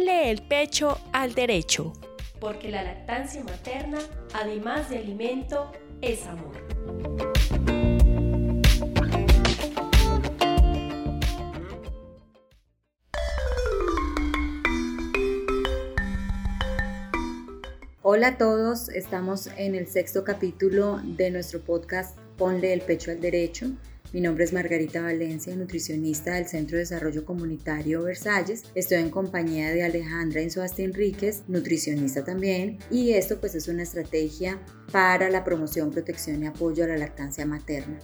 ponle el pecho al derecho. Porque la lactancia materna, además de alimento, es amor. Hola a todos, estamos en el sexto capítulo de nuestro podcast Ponle el pecho al derecho. Mi nombre es Margarita Valencia, nutricionista del Centro de Desarrollo Comunitario Versalles. Estoy en compañía de Alejandra Insuasti Enríquez, nutricionista también, y esto pues es una estrategia para la promoción, protección y apoyo a la lactancia materna.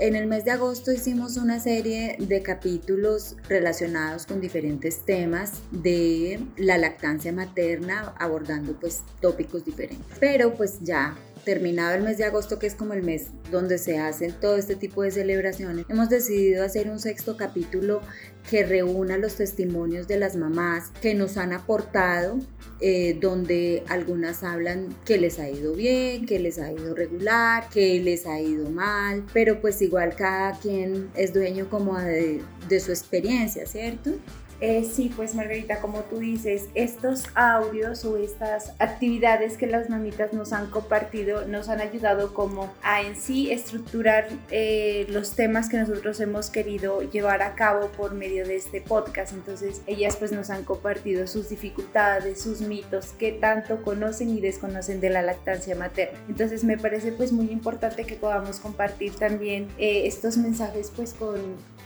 En el mes de agosto hicimos una serie de capítulos relacionados con diferentes temas de la lactancia materna, abordando pues tópicos diferentes. Pero pues ya terminado el mes de agosto, que es como el mes donde se hacen todo este tipo de celebraciones, hemos decidido hacer un sexto capítulo que reúna los testimonios de las mamás que nos han aportado, eh, donde algunas hablan que les ha ido bien, que les ha ido regular, que les ha ido mal, pero pues igual cada quien es dueño como de, de su experiencia, ¿cierto? Eh, sí, pues Margarita, como tú dices, estos audios o estas actividades que las mamitas nos han compartido nos han ayudado como a en sí estructurar eh, los temas que nosotros hemos querido llevar a cabo por medio de este podcast. Entonces, ellas pues nos han compartido sus dificultades, sus mitos, que tanto conocen y desconocen de la lactancia materna. Entonces, me parece pues muy importante que podamos compartir también eh, estos mensajes pues con,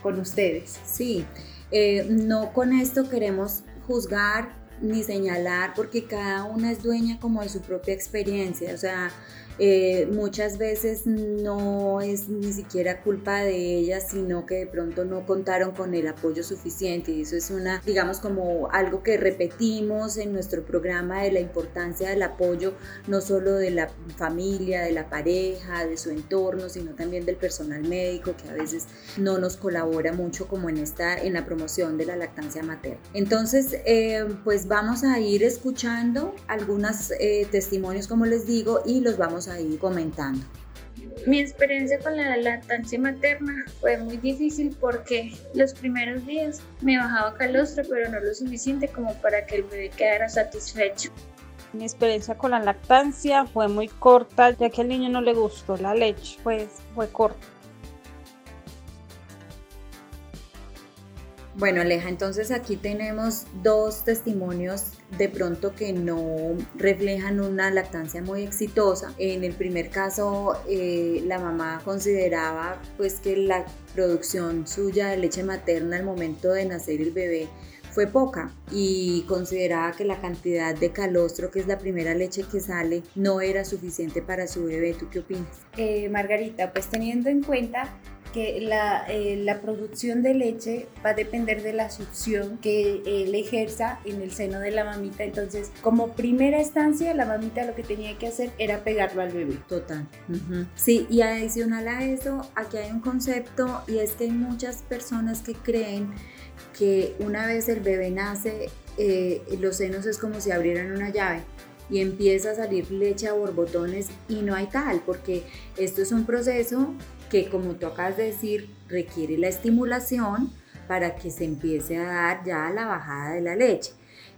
con ustedes. Sí. Eh, no con esto queremos juzgar ni señalar porque cada una es dueña como de su propia experiencia, o sea, eh, muchas veces no es ni siquiera culpa de ellas, sino que de pronto no contaron con el apoyo suficiente. Y eso es una, digamos, como algo que repetimos en nuestro programa de la importancia del apoyo, no solo de la familia, de la pareja, de su entorno, sino también del personal médico, que a veces no nos colabora mucho como en esta, en la promoción de la lactancia materna. Entonces, eh, pues vamos a ir escuchando algunos eh, testimonios, como les digo, y los vamos ahí comentando. Mi experiencia con la lactancia materna fue muy difícil porque los primeros días me bajaba calostro, pero no lo suficiente como para que el bebé quedara satisfecho. Mi experiencia con la lactancia fue muy corta, ya que al niño no le gustó la leche, pues fue corta. Bueno, Aleja, entonces aquí tenemos dos testimonios de pronto que no reflejan una lactancia muy exitosa. En el primer caso, eh, la mamá consideraba pues que la producción suya de leche materna al momento de nacer el bebé fue poca y consideraba que la cantidad de calostro, que es la primera leche que sale, no era suficiente para su bebé. ¿Tú qué opinas? Eh, Margarita, pues teniendo en cuenta que la, eh, la, producción de leche va a depender de la succión que él ejerza en el seno de la mamita. Entonces, como primera estancia, la mamita lo que tenía que hacer era pegarlo al bebé. Total. Sí, y adicional a eso, aquí hay un concepto y es que hay muchas personas que creen que una vez el bebé nace, eh, los senos es como si abrieran una llave y empieza a salir leche a borbotones y no hay tal, porque esto es un proceso que como tú acabas de decir, requiere la estimulación para que se empiece a dar ya la bajada de la leche.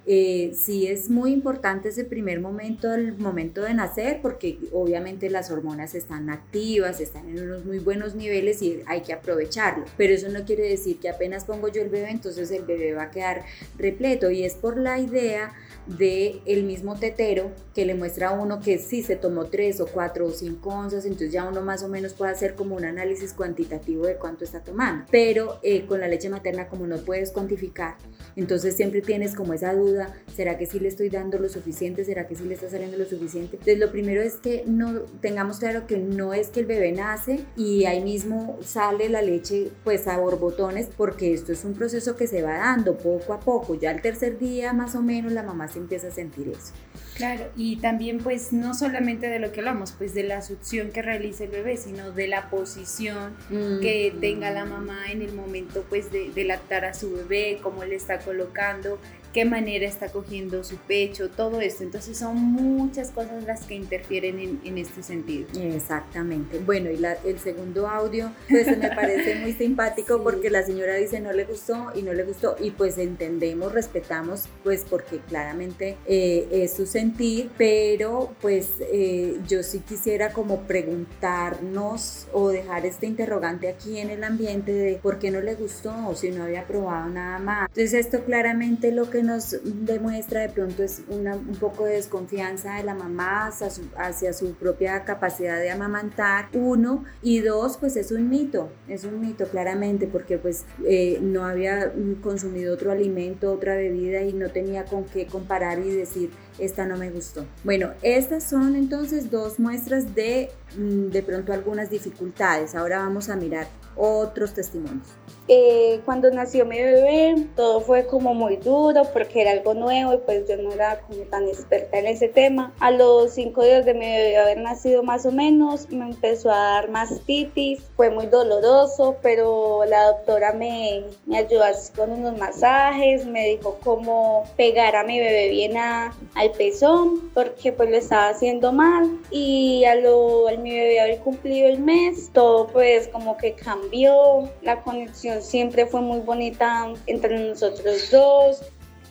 Eh, sí es muy importante ese primer momento, el momento de nacer, porque obviamente las hormonas están activas, están en unos muy buenos niveles y hay que aprovecharlo. Pero eso no quiere decir que apenas pongo yo el bebé, entonces el bebé va a quedar repleto. Y es por la idea de el mismo tetero que le muestra a uno que si se tomó 3 o 4 o 5 onzas, entonces ya uno más o menos puede hacer como un análisis cuantitativo de cuánto está tomando. Pero eh, con la leche materna como no puedes cuantificar, entonces siempre tienes como esa duda, ¿será que sí le estoy dando lo suficiente? ¿Será que sí le está saliendo lo suficiente? Entonces lo primero es que no tengamos claro que no es que el bebé nace y ahí mismo sale la leche pues a borbotones porque esto es un proceso que se va dando poco a poco. Ya el tercer día más o menos la mamá empieza a sentir eso. Claro, y también pues no solamente de lo que hablamos, pues de la succión que realice el bebé, sino de la posición que tenga la mamá en el momento pues de, de, lactar a su bebé, cómo le está colocando, qué manera está cogiendo su pecho, todo esto. Entonces son muchas cosas las que interfieren en, en este sentido. Exactamente. Bueno, y la, el segundo audio, pues me parece muy simpático porque la señora dice no le gustó y no le gustó y pues entendemos, respetamos, pues porque claramente eh, es su sentir, pero pues eh, yo sí quisiera como preguntarnos o dejar este interrogante aquí en el ambiente de por qué no le gustó o si no había probado nada más. Entonces esto claramente lo que nos demuestra de pronto es una, un poco de desconfianza de la mamá hacia su, propia capacidad de amamantar, uno, y dos, pues es un mito, es un mito claramente, porque pues eh, no había consumido otro alimento, otra bebida y no tenía con qué comparar y decir, esta no me gustó. Bueno, estas son entonces dos muestras de mm, de pronto algunas dificultades. Ahora vamos a mirar otros testimonios. Eh, cuando nació mi bebé, todo fue como muy duro porque era algo nuevo y pues yo no era como tan experta en ese tema. A los cinco días de mi bebé haber nacido más o menos, me empezó a dar mastitis, fue muy doloroso, pero la doctora me, me ayudó así con unos masajes, me dijo cómo pegar a mi bebé bien a, al pezón porque pues lo estaba haciendo mal y a lo, al mi bebé haber cumplido el mes, todo pues como que cambió, la conexión siempre fue muy bonita entre nosotros dos.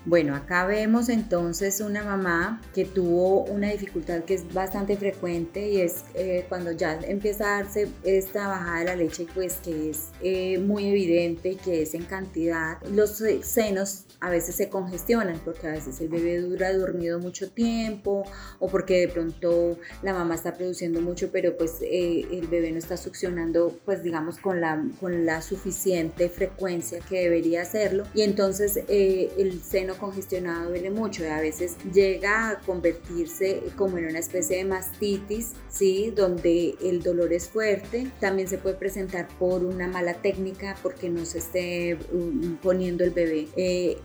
Bueno, acá vemos entonces una mamá que tuvo una dificultad que es bastante frecuente y es eh, cuando ya empieza a darse esta bajada de la leche, pues que es eh, muy evidente y que es en cantidad. Los senos a veces se congestionan porque a veces el bebé dura dormido mucho tiempo o porque de pronto la mamá está produciendo mucho pero pues eh, el bebé no está succionando pues digamos con la, con la suficiente frecuencia que debería hacerlo y entonces el seno congestionado duele mucho y a veces llega a convertirse como en una especie de mastitis, ¿sí? donde el dolor es fuerte. También se puede presentar por una mala técnica porque no se esté um, poniendo el bebé eh,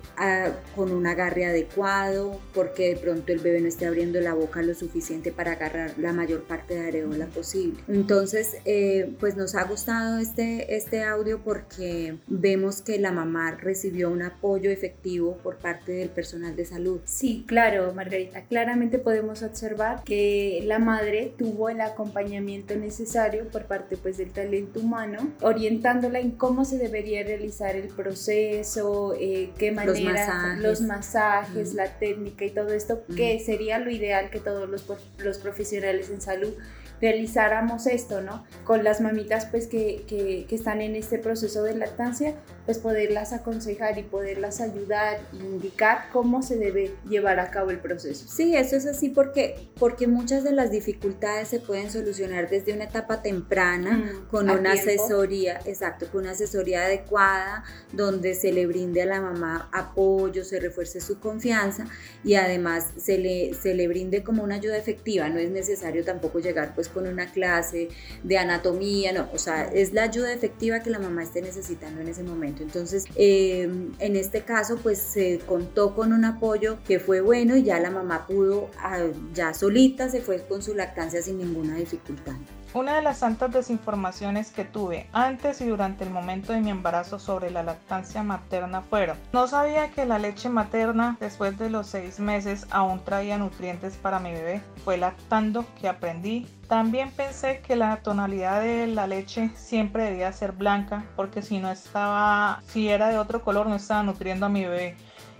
con un agarre adecuado, porque de pronto el bebé no esté abriendo la boca lo suficiente para agarrar la mayor parte de areola posible. Entonces, eh, pues nos ha gustado este, este audio porque vemos que la mamá recibió un apoyo efectivo por parte del personal de salud. Sí, claro, Margarita. Claramente podemos observar que la madre tuvo el acompañamiento necesario por parte pues, del talento humano, orientándola en cómo se debería realizar el proceso, eh, qué manera, los masajes, la técnica y todo esto, que sería lo ideal que todos los, los profesionales en salud realizáramos esto, ¿no? Con las mamitas pues que, que, que, están en este proceso de lactancia, pues poderlas aconsejar y poderlas ayudar e indicar cómo se debe llevar a cabo el proceso. Sí, eso es así porque, porque muchas de las dificultades se pueden solucionar desde una etapa temprana mm, con una asesoría, exacto, con una asesoría adecuada donde se le brinde a la mamá apoyo, se refuerce su confianza y además se le, se le brinde como una ayuda efectiva, no es necesario tampoco llegar pues con una clase de anatomía, no, o sea, es la ayuda efectiva que la mamá esté necesitando en ese momento. Entonces, em, en este caso, pues se contó con un apoyo que fue bueno y ya la mamá pudo, ah, ya solita se fue con su lactancia sin ninguna dificultad. Una de las tantas desinformaciones que tuve antes y durante el momento de mi embarazo sobre la lactancia materna fueron, no sabía que la leche materna después de los seis meses aún traía nutrientes para mi bebé, fue lactando que aprendí. También pensé que la tonalidad de la leche siempre debía ser blanca porque si no estaba, si era de otro color no estaba nutriendo a mi bebé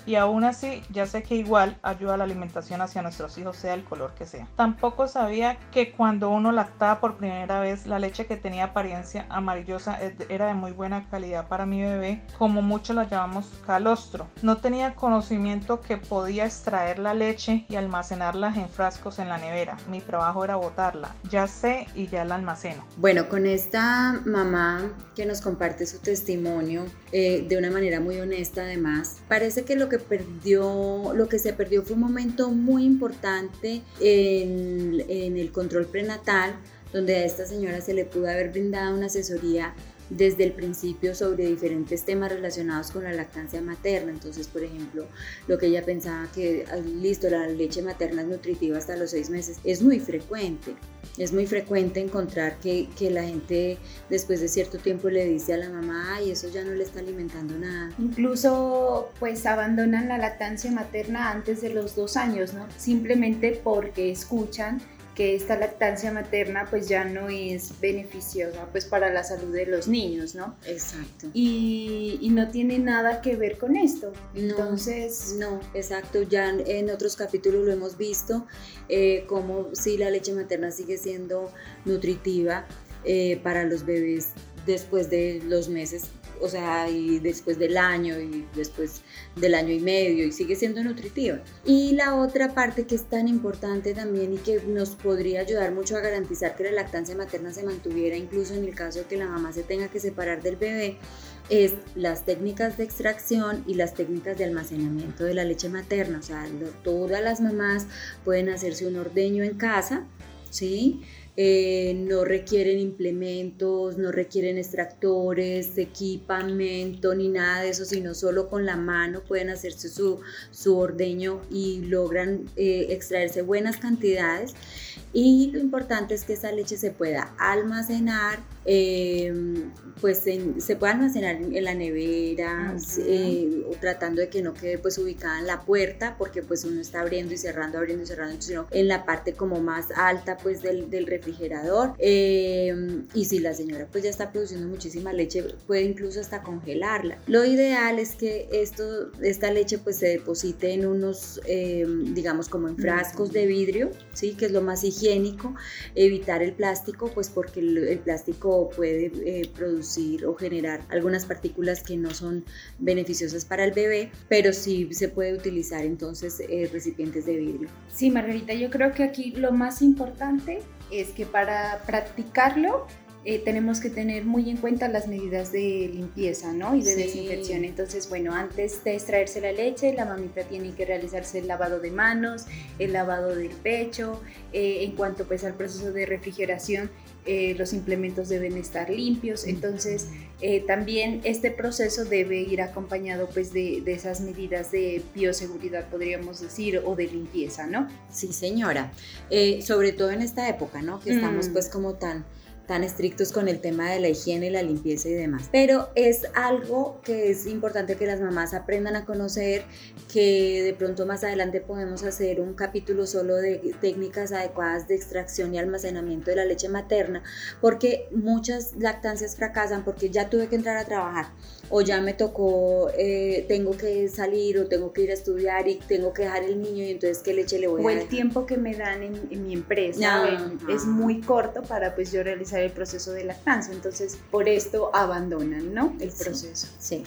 y aún así ya sé que igual ayuda la alimentación hacia nuestros hijos sea el color que sea. Tampoco sabía que cuando uno lactaba por primera vez la leche que tenía apariencia amarillosa era de muy buena calidad para mi bebé, como muchos la llamamos calostro. No tenía conocimiento que podía extraer la leche y almacenarla en frascos en la nevera. Mi trabajo era botarla. Ya sé y ya la almaceno. Bueno, con esta mamá que nos comparte su testimonio eh, de una manera muy honesta además, parece que lo que perdió, lo que se perdió fue un momento muy importante en, el control prenatal, donde a esta señora se le pudo haber brindado una asesoría desde el principio sobre diferentes temas relacionados con la lactancia materna. Entonces, por ejemplo, lo que ella pensaba que, listo, la leche materna es nutritiva hasta los seis meses, es muy frecuente. Es muy frecuente encontrar que, que la gente después de cierto tiempo le dice a la mamá, ay, eso ya no le está alimentando nada. Incluso pues abandonan la lactancia materna antes de los dos años, ¿no? Simplemente porque escuchan que esta lactancia materna pues ya no es beneficiosa pues para la salud de los niños, ¿no? Exacto. Y, y no tiene nada que ver con esto. Entonces... No, exacto. Ya en otros capítulos lo hemos visto, eh, como si la leche materna sigue siendo nutritiva eh, para los bebés después de los meses o sea, y después del año y después del año y medio y sigue siendo nutritiva. Y la otra parte que es tan importante también y que nos podría ayudar mucho a garantizar que la lactancia materna se mantuviera incluso en el caso de que la mamá se tenga que separar del bebé es las técnicas de extracción y las técnicas de almacenamiento de la leche materna. O sea, todas las mamás pueden hacerse un ordeño en casa, ¿sí? Eh, no requieren implementos, no requieren extractores, equipamiento ni nada de eso, sino solo con la mano pueden hacerse su, su ordeño y logran eh, extraerse buenas cantidades. Y lo importante es que esa leche se pueda almacenar, eh, pues se puede almacenar en la nevera, o tratando de que no quede pues ubicada en la puerta, porque pues uno está abriendo y cerrando, abriendo y cerrando, sino en la parte como más alta pues del, del refrigerador eh, y si la señora pues ya está produciendo muchísima leche puede incluso hasta congelarla. Lo ideal es que esto, esta leche pues se deposite en unos eh, digamos como en frascos de vidrio, ¿sí? que es lo más higiénico, evitar el plástico pues porque el, plástico puede eh, producir o generar algunas partículas que no son beneficiosas para el bebé, pero sí se puede utilizar entonces recipientes de vidrio. Sí, Margarita, yo creo que aquí lo más importante es que para practicarlo eh, tenemos que tener muy en cuenta las medidas de limpieza ¿no? y de desinfección. Entonces, bueno, antes de extraerse la leche, la mamita tiene que realizarse el lavado de manos, el lavado del pecho. Eh, en cuanto pues al proceso de refrigeración, eh, los implementos deben estar limpios. Entonces, también este proceso debe ir acompañado pues de, de, esas medidas de bioseguridad, podríamos decir, o de limpieza, ¿no? Sí, señora. sobre todo en esta época, ¿no? Que estamos mm. pues como tan tan estrictos con el tema de la higiene, la limpieza y demás. Pero es algo que es importante que las mamás aprendan a conocer, que de pronto más adelante podemos hacer un capítulo solo de técnicas adecuadas de extracción y almacenamiento de la leche materna, porque muchas lactancias fracasan porque ya tuve que entrar a trabajar o ya me tocó, eh, tengo que salir o tengo que ir a estudiar y tengo que dejar el niño y entonces qué leche le voy a dar. O el tiempo que me dan en, mi empresa es muy corto para pues yo realizar el proceso de lactancia, entonces por esto abandonan, ¿no? El proceso. sí.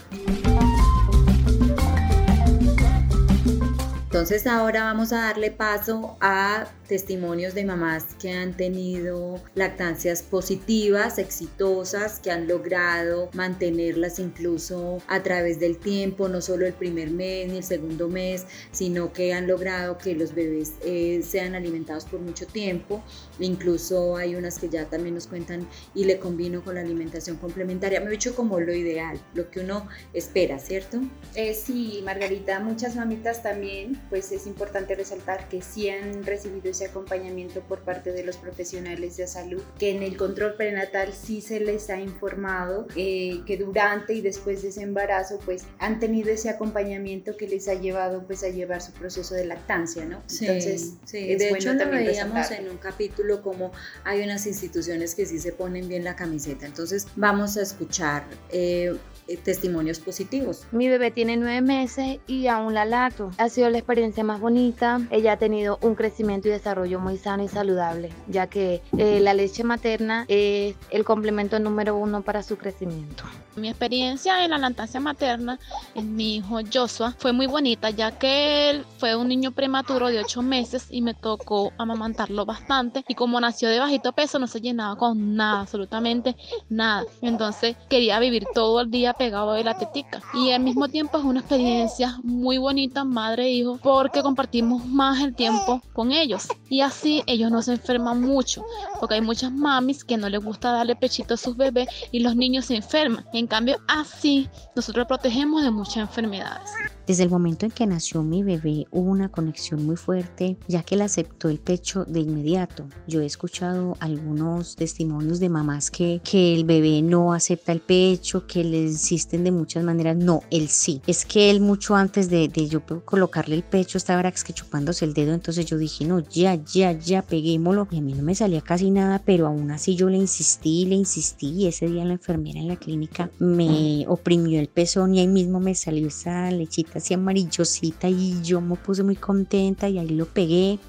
Entonces ahora vamos a darle paso a testimonios de mamás que han tenido lactancias positivas, exitosas, que han logrado mantenerlas incluso a través del tiempo, no solo el primer mes ni el segundo mes, sino que han logrado que los bebés eh, sean alimentados por mucho tiempo. Incluso hay unas que ya también nos cuentan y le combino con la alimentación complementaria. Me he dicho como lo ideal, lo que uno espera, ¿cierto? Eh, sí, Margarita, muchas mamitas también pues es importante resaltar que sí han recibido ese acompañamiento por parte de los profesionales de salud, que en el control prenatal sí se les ha informado eh, que durante y después de ese embarazo pues han tenido ese acompañamiento que les ha llevado pues a llevar su proceso de lactancia, ¿no? Entonces, sí, de hecho lo veíamos en un capítulo como hay unas instituciones que sí se ponen bien la camiseta, entonces vamos a escuchar eh, eh, testimonios positivos. Mi bebé tiene nueve meses y aún la lacto. Ha sido la experiencia más bonita. Ella ha tenido un crecimiento y desarrollo muy sano y saludable, ya que eh, la leche materna es el complemento número uno para su crecimiento. Mi experiencia en la lactancia materna en mi hijo Joshua fue muy bonita ya que él fue un niño prematuro de 8 meses y me tocó amamantarlo bastante y como nació de bajito peso no se llenaba con nada, absolutamente nada. Entonces quería vivir todo el día pegado de la tetica y al mismo tiempo es una experiencia muy bonita madre e hijo porque compartimos más el tiempo con ellos y así ellos no se enferman mucho porque hay muchas mamis que no les gusta darle pechito a sus bebés y los niños se enferman. En cambio, así nosotros protegemos de muchas enfermedades. Desde el momento en que nació mi bebé hubo una conexión muy fuerte, ya que él aceptó el pecho de inmediato. Yo he escuchado algunos testimonios de mamás que, que el bebé no acepta el pecho, que le insisten de muchas maneras. No, él sí. Es que él mucho antes de, de yo colocarle el pecho estaba que chupándose el dedo, entonces yo dije, no, ya, ya, ya, peguémoslo. Y a mí no me salía casi nada, pero aún así yo le insistí, le insistí y ese día la enfermera en la clínica me oprimió el pezón y ahí mismo me salió esa lechita así amarillosita y yo me puse muy contenta y ahí lo pegué.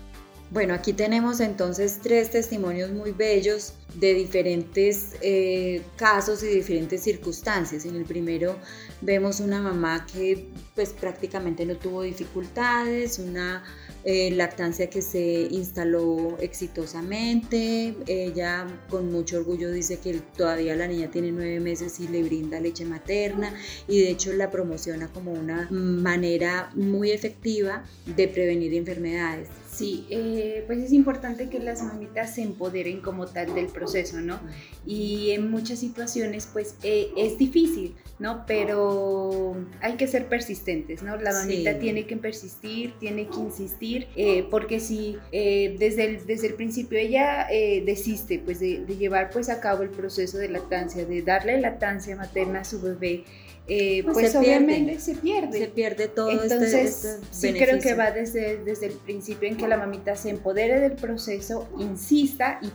Bueno, aquí tenemos entonces tres testimonios muy bellos de diferentes eh, casos y diferentes circunstancias. En el primero vemos una mamá que pues prácticamente no tuvo dificultades, una eh, lactancia que se instaló exitosamente. Ella con mucho orgullo dice que todavía la niña tiene nueve meses y le brinda leche materna y de hecho la promociona como una manera muy efectiva de prevenir enfermedades. Sí, eh, pues es importante que las mamitas se empoderen como tal del proceso, ¿no? Y en muchas situaciones pues eh, es difícil, ¿no? Pero hay que ser persistentes, ¿no? La mamita tiene que persistir, tiene que insistir, eh, porque si desde, el, desde el principio ella desiste pues de, de, llevar pues a cabo el proceso de lactancia, de darle lactancia materna a su bebé, eh, pues, pues obviamente se pierde. Se pierde todo. Este, Entonces, este sí creo que va desde, desde el principio en que la mamita se empodere del proceso, insista y,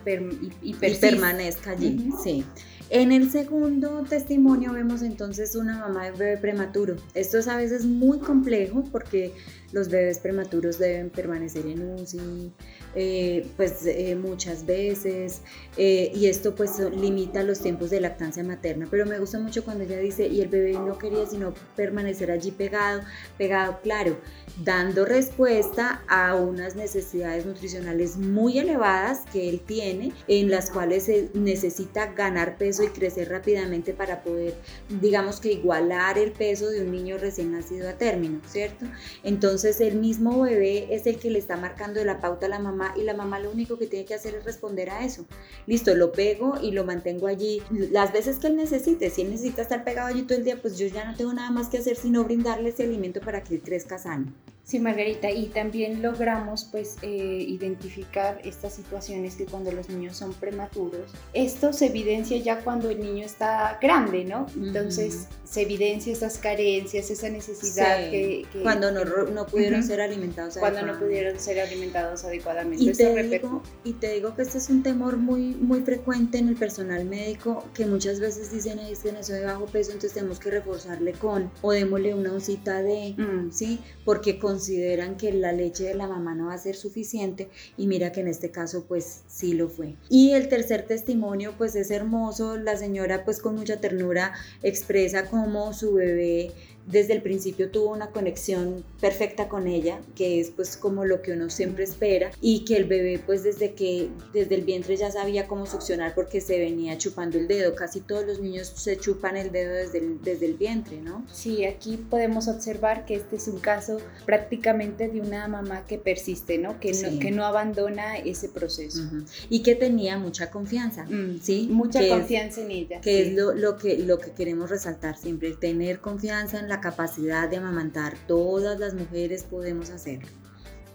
y, permanezca allí. Sí. En el segundo testimonio vemos entonces una mamá de bebé prematuro. Esto es a veces muy complejo porque los bebés prematuros deben permanecer en UCI, eh, pues eh, muchas veces, eh, y esto pues limita los tiempos de lactancia materna, pero me gusta mucho cuando ella dice, y el bebé no quería sino permanecer allí pegado, pegado, claro, dando respuesta a unas necesidades nutricionales muy elevadas que él tiene, en las cuales se necesita ganar peso y crecer rápidamente para poder, digamos que igualar el peso de un niño recién nacido a término, ¿cierto? Entonces, el mismo bebé es el que le está marcando la pauta a la mamá y la mamá lo único que tiene que hacer es responder a eso. Listo, lo pego y lo mantengo allí las veces que él necesite. Si él necesita estar pegado allí todo el día, pues yo ya no tengo nada más que hacer sino brindarle ese alimento para que él crezca sano. Sí, Margarita, y también logramos pues eh, identificar estas situaciones que cuando los niños son prematuros, esto se evidencia ya cuando el niño está grande, ¿no? Entonces se evidencia esas carencias, esa necesidad que, Cuando no, no pudieron ser alimentados Cuando no pudieron ser alimentados adecuadamente. Y te, digo, y te digo que este es un temor muy, muy frecuente en el personal médico, que muchas veces dicen, es que nació de bajo peso, entonces tenemos que reforzarle con, o démosle una osita de, mm. ¿sí? Porque con consideran que la leche de la mamá no va a ser suficiente y mira que en este caso pues sí lo fue. Y el tercer testimonio pues es hermoso, la señora pues con mucha ternura expresa cómo su bebé desde el principio tuvo una conexión perfecta con ella, que es pues como lo que uno siempre espera, y que el bebé pues desde que desde el vientre ya sabía cómo succionar porque se venía chupando el dedo, casi todos los niños se chupan el dedo desde el, desde el vientre, ¿no? Sí, aquí podemos observar que este es un caso prácticamente de una mamá que persiste, ¿no? Que no, que no abandona ese proceso. Y que tenía mucha confianza, mm, ¿sí? Mucha confianza en ella. Que es lo, lo, que, lo que queremos resaltar siempre, tener confianza en la capacidad de amamantar. Todas las mujeres podemos hacerlo.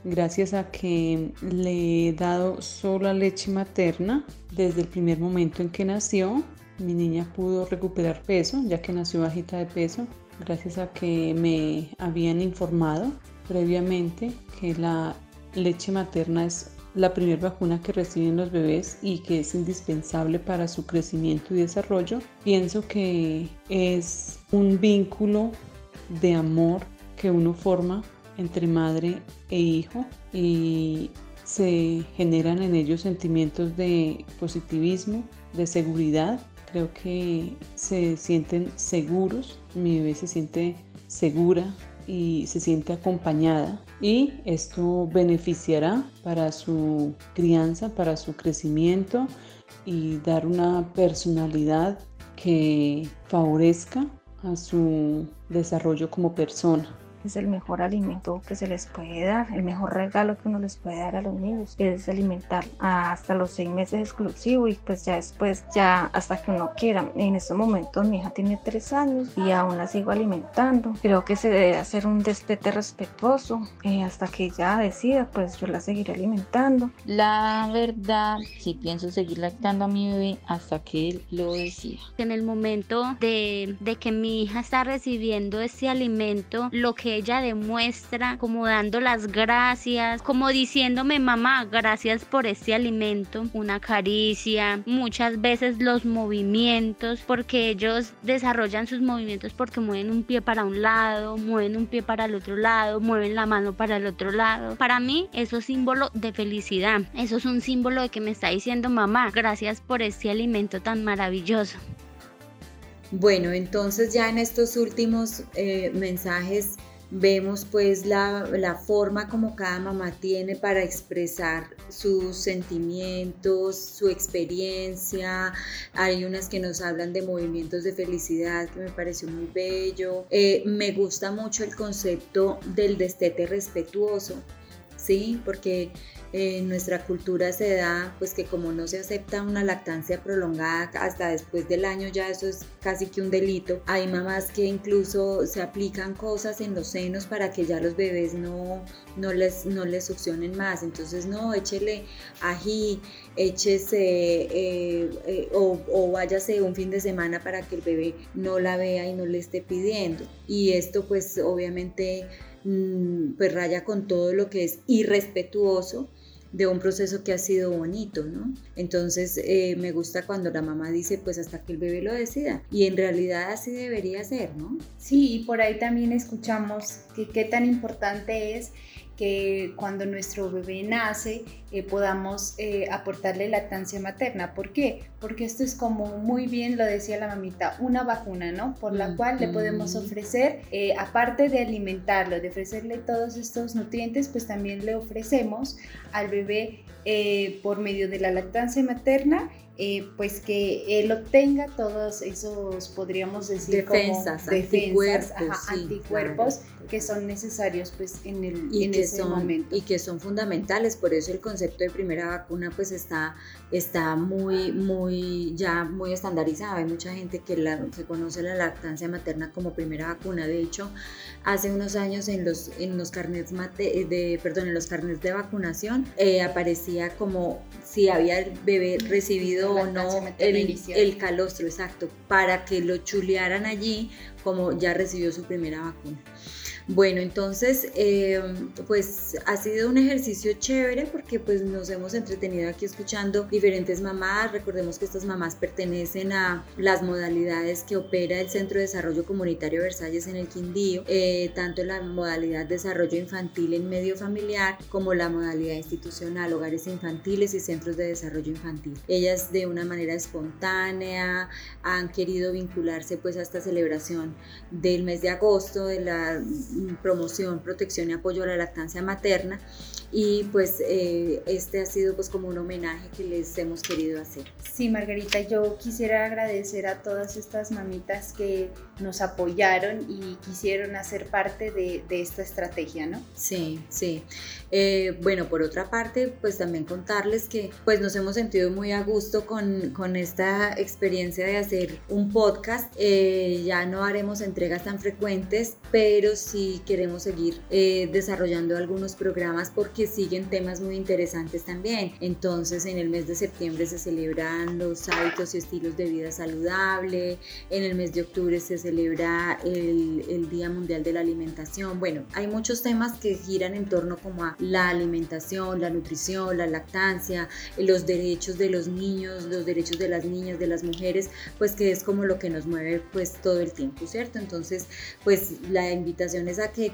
Gracias a que le he dado solo leche materna desde el primer momento en que nació, mi niña pudo recuperar peso, ya que nació bajita de peso, gracias a que me habían informado previamente que la leche materna es la primera vacuna que reciben los bebés y que es indispensable para su crecimiento y desarrollo, pienso que es un vínculo de amor que uno forma entre madre e hijo y se generan en ellos sentimientos de positivismo, de seguridad, creo que se sienten seguros, mi bebé se siente segura y se siente acompañada. Y esto beneficiará para su crianza, para su crecimiento y dar una personalidad que favorezca a su desarrollo como persona es el mejor alimento que se les puede dar, el mejor regalo que uno les puede dar a los niños, es alimentar hasta los seis meses exclusivo y pues ya después, ya hasta que uno quiera. En este momento mi hija tiene tres años y aún la sigo alimentando. Creo que se debe hacer un destete respetuoso eh, hasta que ella decida, pues yo la seguiré alimentando. La verdad, sí pienso seguir lactando a mi bebé hasta que él lo decida. En el momento de, de que mi hija está recibiendo ese alimento, lo que ella demuestra como dando las gracias, como diciéndome mamá, gracias por este alimento, una caricia, muchas veces los movimientos, porque ellos desarrollan sus movimientos porque mueven un pie para un lado, mueven un pie para el otro lado, mueven la mano para el otro lado. Para mí eso es símbolo de felicidad, eso es un símbolo de que me está diciendo mamá, gracias por este alimento tan maravilloso. Bueno, entonces ya en estos últimos eh, mensajes Vemos pues la, forma como cada mamá tiene para expresar sus sentimientos, su experiencia. Hay unas que nos hablan de movimientos de felicidad que me pareció muy bello. Eh, me gusta mucho el concepto del destete respetuoso, ¿sí? Porque en nuestra cultura se da pues que como no se acepta una lactancia prolongada hasta después del año ya eso es casi que un delito. Hay mamás que incluso se aplican cosas en los senos para que ya los bebés no, no, les, no les succionen más. Entonces no, échele ají, échese eh, eh, o, o váyase un fin de semana para que el bebé no la vea y no le esté pidiendo. Y esto pues obviamente pues raya con todo lo que es irrespetuoso de un proceso que ha sido bonito, ¿no? Entonces eh, me gusta cuando la mamá dice, pues hasta que el bebé lo decida. Y en realidad así debería ser, ¿no? Sí, y por ahí también escuchamos que qué tan importante es que cuando nuestro bebé nace eh, podamos eh, aportarle lactancia materna. ¿Por qué? Porque esto es como muy bien lo decía la mamita, una vacuna, ¿no? Por la cual le podemos ofrecer, eh, aparte de alimentarlo, de ofrecerle todos estos nutrientes, pues también le ofrecemos al bebé por medio de la lactancia materna pues que él obtenga todos esos, podríamos decir, defensas, como defensas anticuerpos, anticuerpos que son necesarios pues en, el, y en que ese son, momento. Y que son fundamentales, por eso el concepto de primera vacuna pues está, está muy, muy, ya muy estandarizado. Hay mucha gente que, la, que conoce la lactancia materna como primera vacuna. De hecho, hace unos años en los, en los carnets de, perdón, en los carnets de vacunación eh, aparecía como si había el bebé recibido o no el, el calostro, exacto, para que lo chulearan allí como ya recibió su primera vacuna. Bueno, entonces, em, pues ha sido un ejercicio chévere porque pues nos hemos entretenido aquí escuchando diferentes mamás. Recordemos que estas mamás pertenecen a las modalidades que opera el Centro de Desarrollo Comunitario Versalles en el Quindío, eh, tanto la modalidad desarrollo infantil en medio familiar como la modalidad institucional, hogares infantiles y centros de desarrollo infantil. Ellas de una manera espontánea han querido vincularse pues a esta celebración del mes de agosto de la promoción, protección y apoyo a la lactancia materna y pues eh, este ha sido pues como un homenaje que les hemos querido hacer. Sí, Margarita, yo quisiera agradecer a todas estas mamitas que nos apoyaron y quisieron hacer parte de, esta estrategia, ¿no? Sí, sí. Eh, bueno, por otra parte, pues también contarles que pues nos hemos sentido muy a gusto con, con esta experiencia de hacer un podcast. Eh, ya no haremos entregas tan frecuentes, pero sí queremos seguir desarrollando algunos programas porque siguen temas muy interesantes también. Entonces, en el mes de septiembre se celebran los hábitos y estilos de vida saludable, en el mes de octubre se celebra el, el Día Mundial de la Alimentación. Bueno, hay muchos temas que giran en torno como a la alimentación, la nutrición, la lactancia, los derechos de los niños, los derechos de las niñas, de las mujeres, pues que es como lo que nos mueve pues todo el tiempo, ¿cierto? Entonces, pues la invitación es a que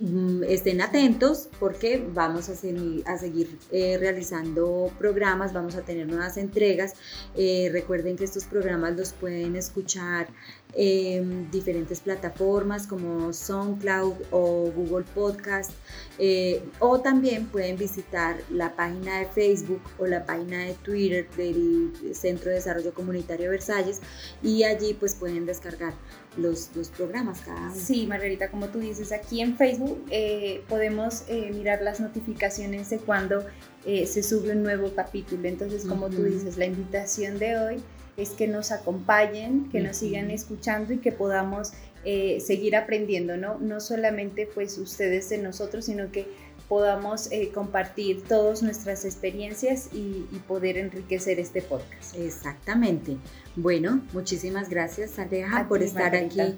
mm, estén atentos porque vamos a, seguir, eh, realizando programas, vamos a tener nuevas entregas. Eh, recuerden que estos programas los pueden escuchar en diferentes plataformas como SoundCloud o Google Podcast eh, o también pueden visitar la página de Facebook o la página de Twitter del Centro de Desarrollo Comunitario Versalles y allí pues pueden descargar los, los programas cada uno. Sí, Margarita, como tú dices, aquí en Facebook eh, podemos eh, mirar las notificaciones de cuando se sube un nuevo capítulo. Entonces, como tú dices, la invitación de hoy es que nos acompañen, que nos sigan escuchando y que podamos eh, seguir aprendiendo, ¿no? No solamente pues ustedes de nosotros, sino que podamos eh, compartir todas nuestras experiencias y, poder enriquecer este podcast. Exactamente. Bueno, muchísimas gracias Aleja por estar aquí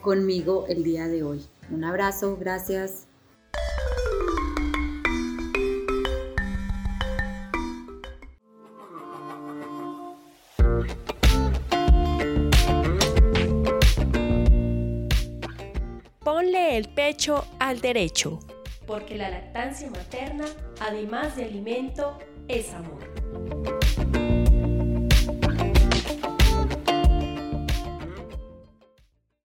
conmigo el día de hoy. Un abrazo, gracias. el pecho al derecho, porque la lactancia materna, además de alimento, es amor.